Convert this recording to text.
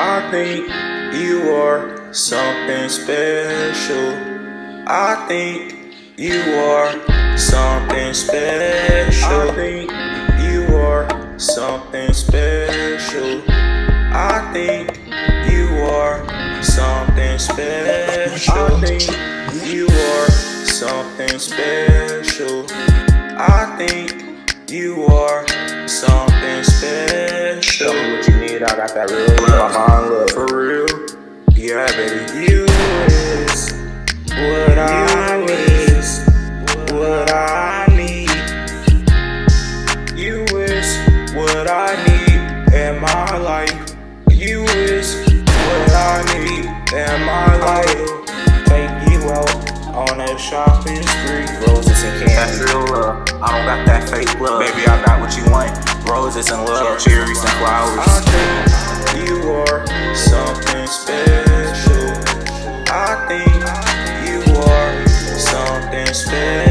I think you are something special. I think you are something special. I think you are something special. I think you are something special. I think you are something special. I think you are something me what you need. I got that real love. My love. For real, yeah, baby. You is what I need. What I need. You is what I need in my life. You is what I need in my life. Take you out on a shopping spree. Roses and candy. That's real love. I don't got that fake love. Baby, I got what you want roses and love, cherries and flowers. I think you are something special. I think you are something special.